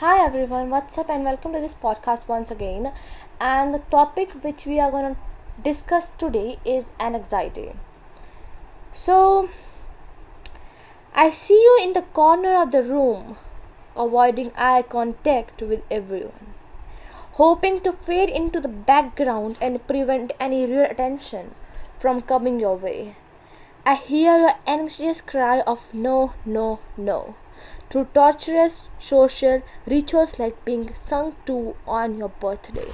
Hi everyone, what's up, and welcome to this podcast once again. And the topic which we are going to discuss today is anxiety. So, I see you in the corner of the room, avoiding eye contact with everyone, hoping to fade into the background and prevent any real attention from coming your way. I hear your anxious cry of no, no, no through torturous social rituals like being sung to on your birthday.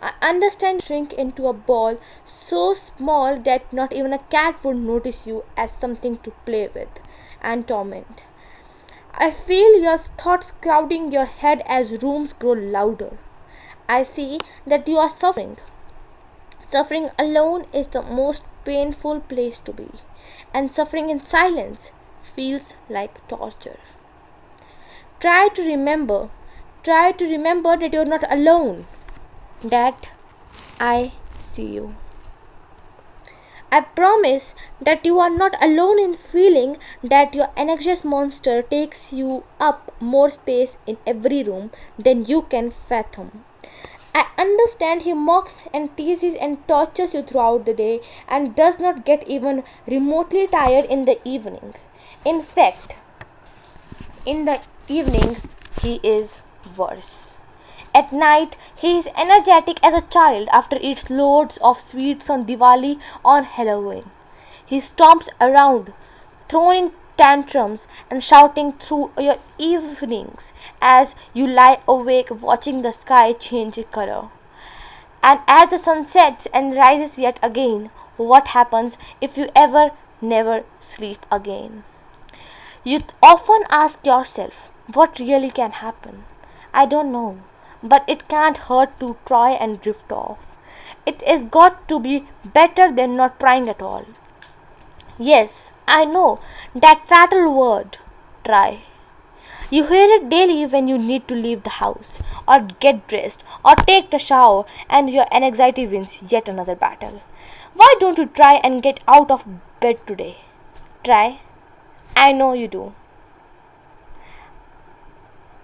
I understand shrink into a ball so small that not even a cat would notice you as something to play with and torment. I feel your thoughts crowding your head as rooms grow louder. I see that you are suffering. Suffering alone is the most painful place to be, and suffering in silence feels like torture. Try to remember, try to remember that you're not alone, that I see you. I promise that you are not alone in feeling that your anxious monster takes you up more space in every room than you can fathom. I understand he mocks and teases and tortures you throughout the day and does not get even remotely tired in the evening. In fact, in the evening he is worse. At night he is energetic as a child after eats loads of sweets on Diwali or Halloween. He stomps around, throwing tantrums and shouting through your evenings as you lie awake watching the sky change color. And as the sun sets and rises yet again, what happens if you ever never sleep again? You often ask yourself, what really can happen? I don't know, but it can't hurt to try and drift off. It has got to be better than not trying at all. Yes, I know that fatal word, try. You hear it daily when you need to leave the house, or get dressed, or take a shower, and your anxiety wins yet another battle. Why don't you try and get out of bed today? Try. I know you do.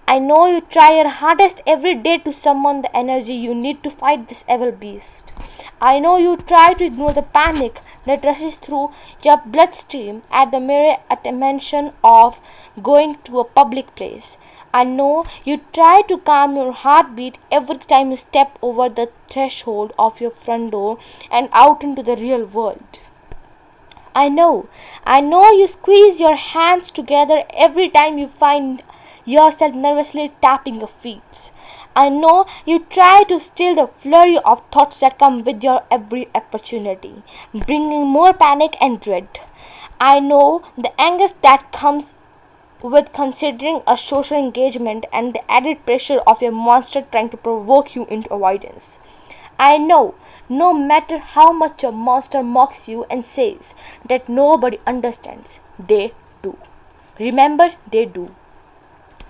I know you try your hardest every day to summon the energy you need to fight this evil beast. I know you try to ignore the panic that rushes through your bloodstream at the mere mention of going to a public place. I know you try to calm your heartbeat every time you step over the threshold of your front door and out into the real world. I know, I know you squeeze your hands together every time you find yourself nervously tapping your feet. I know you try to still the flurry of thoughts that come with your every opportunity, bringing more panic and dread. I know the angst that comes with considering a social engagement and the added pressure of your monster trying to provoke you into avoidance. I know no matter how much your monster mocks you and says that nobody understands, they do. Remember, they do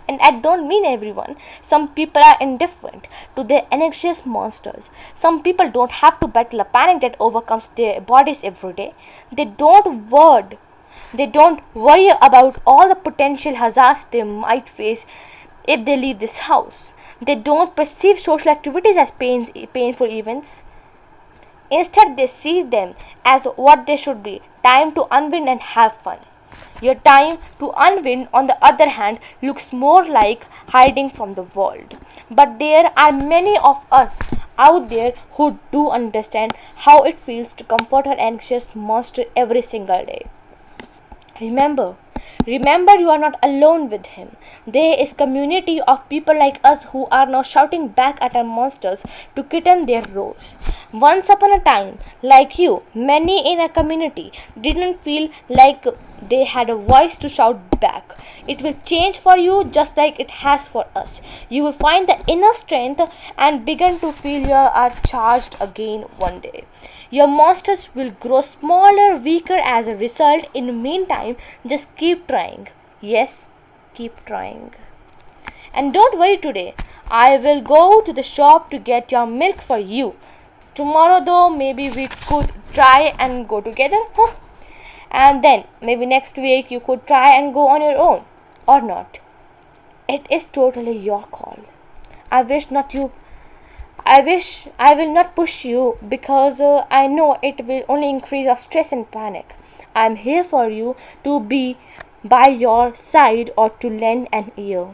and I don't mean everyone. Some people are indifferent to their anxious monsters. Some people don't have to battle a panic that overcomes their bodies every day. They don't word. They don't worry about all the potential hazards they might face if they leave this house. They don't perceive social activities as painful events. Instead, they see them as what they should be time to unwind and have fun. Your time to unwind, on the other hand, looks more like hiding from the world. But there are many of us out there who do understand how it feels to comfort an anxious monster every single day. Remember, Remember you are not alone with him. There is community of people like us who are now shouting back at our monsters to kitten their roars. Once upon a time, like you, many in our community didn't feel like they had a voice to shout back. It will change for you just like it has for us. You will find the inner strength and begin to feel you are charged again one day. Your monsters will grow smaller, weaker as a result. In the meantime, just keep trying. Yes, keep trying. And don't worry today. I will go to the shop to get your milk for you. Tomorrow, though, maybe we could try and go together. Huh? And then, maybe next week, you could try and go on your own. Or not. it is totally your call. I wish not you I wish I will not push you because uh, I know it will only increase your stress and panic. I'm here for you to be by your side or to lend an ear.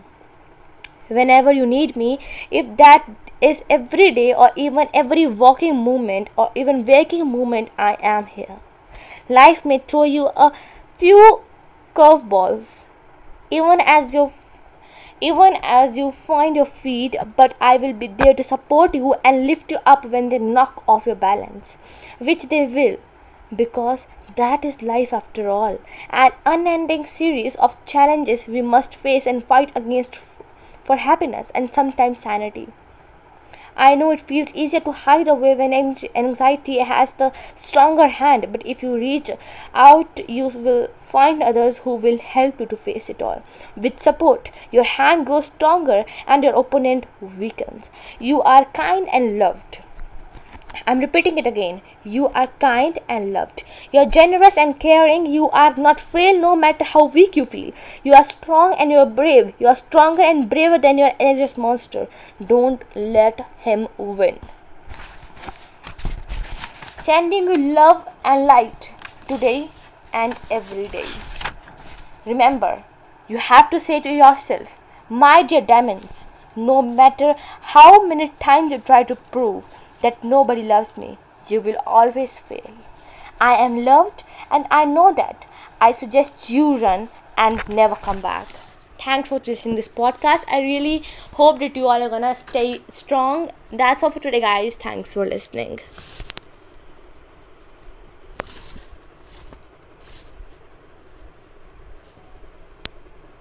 Whenever you need me, if that is every day or even every walking movement or even waking movement, I am here. Life may throw you a few curveballs, even as you even as you find your feet, but I will be there to support you and lift you up when they knock off your balance, which they will, because that is life after all, an unending series of challenges we must face and fight against for happiness and sometimes sanity. I know it feels easier to hide away when anxiety has the stronger hand, but if you reach out, you will find others who will help you to face it all. With support, your hand grows stronger and your opponent weakens. You are kind and loved. I'm repeating it again. You are kind and loved. You're generous and caring. You are not frail no matter how weak you feel. You are strong and you're brave. You are stronger and braver than your nearest monster. Don't let him win. Sending you love and light today and every day. Remember, you have to say to yourself, my dear diamonds, no matter how many times you try to prove that nobody loves me, you will always fail. I am loved and I know that. I suggest you run and never come back. Thanks for listening this podcast. I really hope that you all are gonna stay strong. That's all for today, guys. Thanks for listening.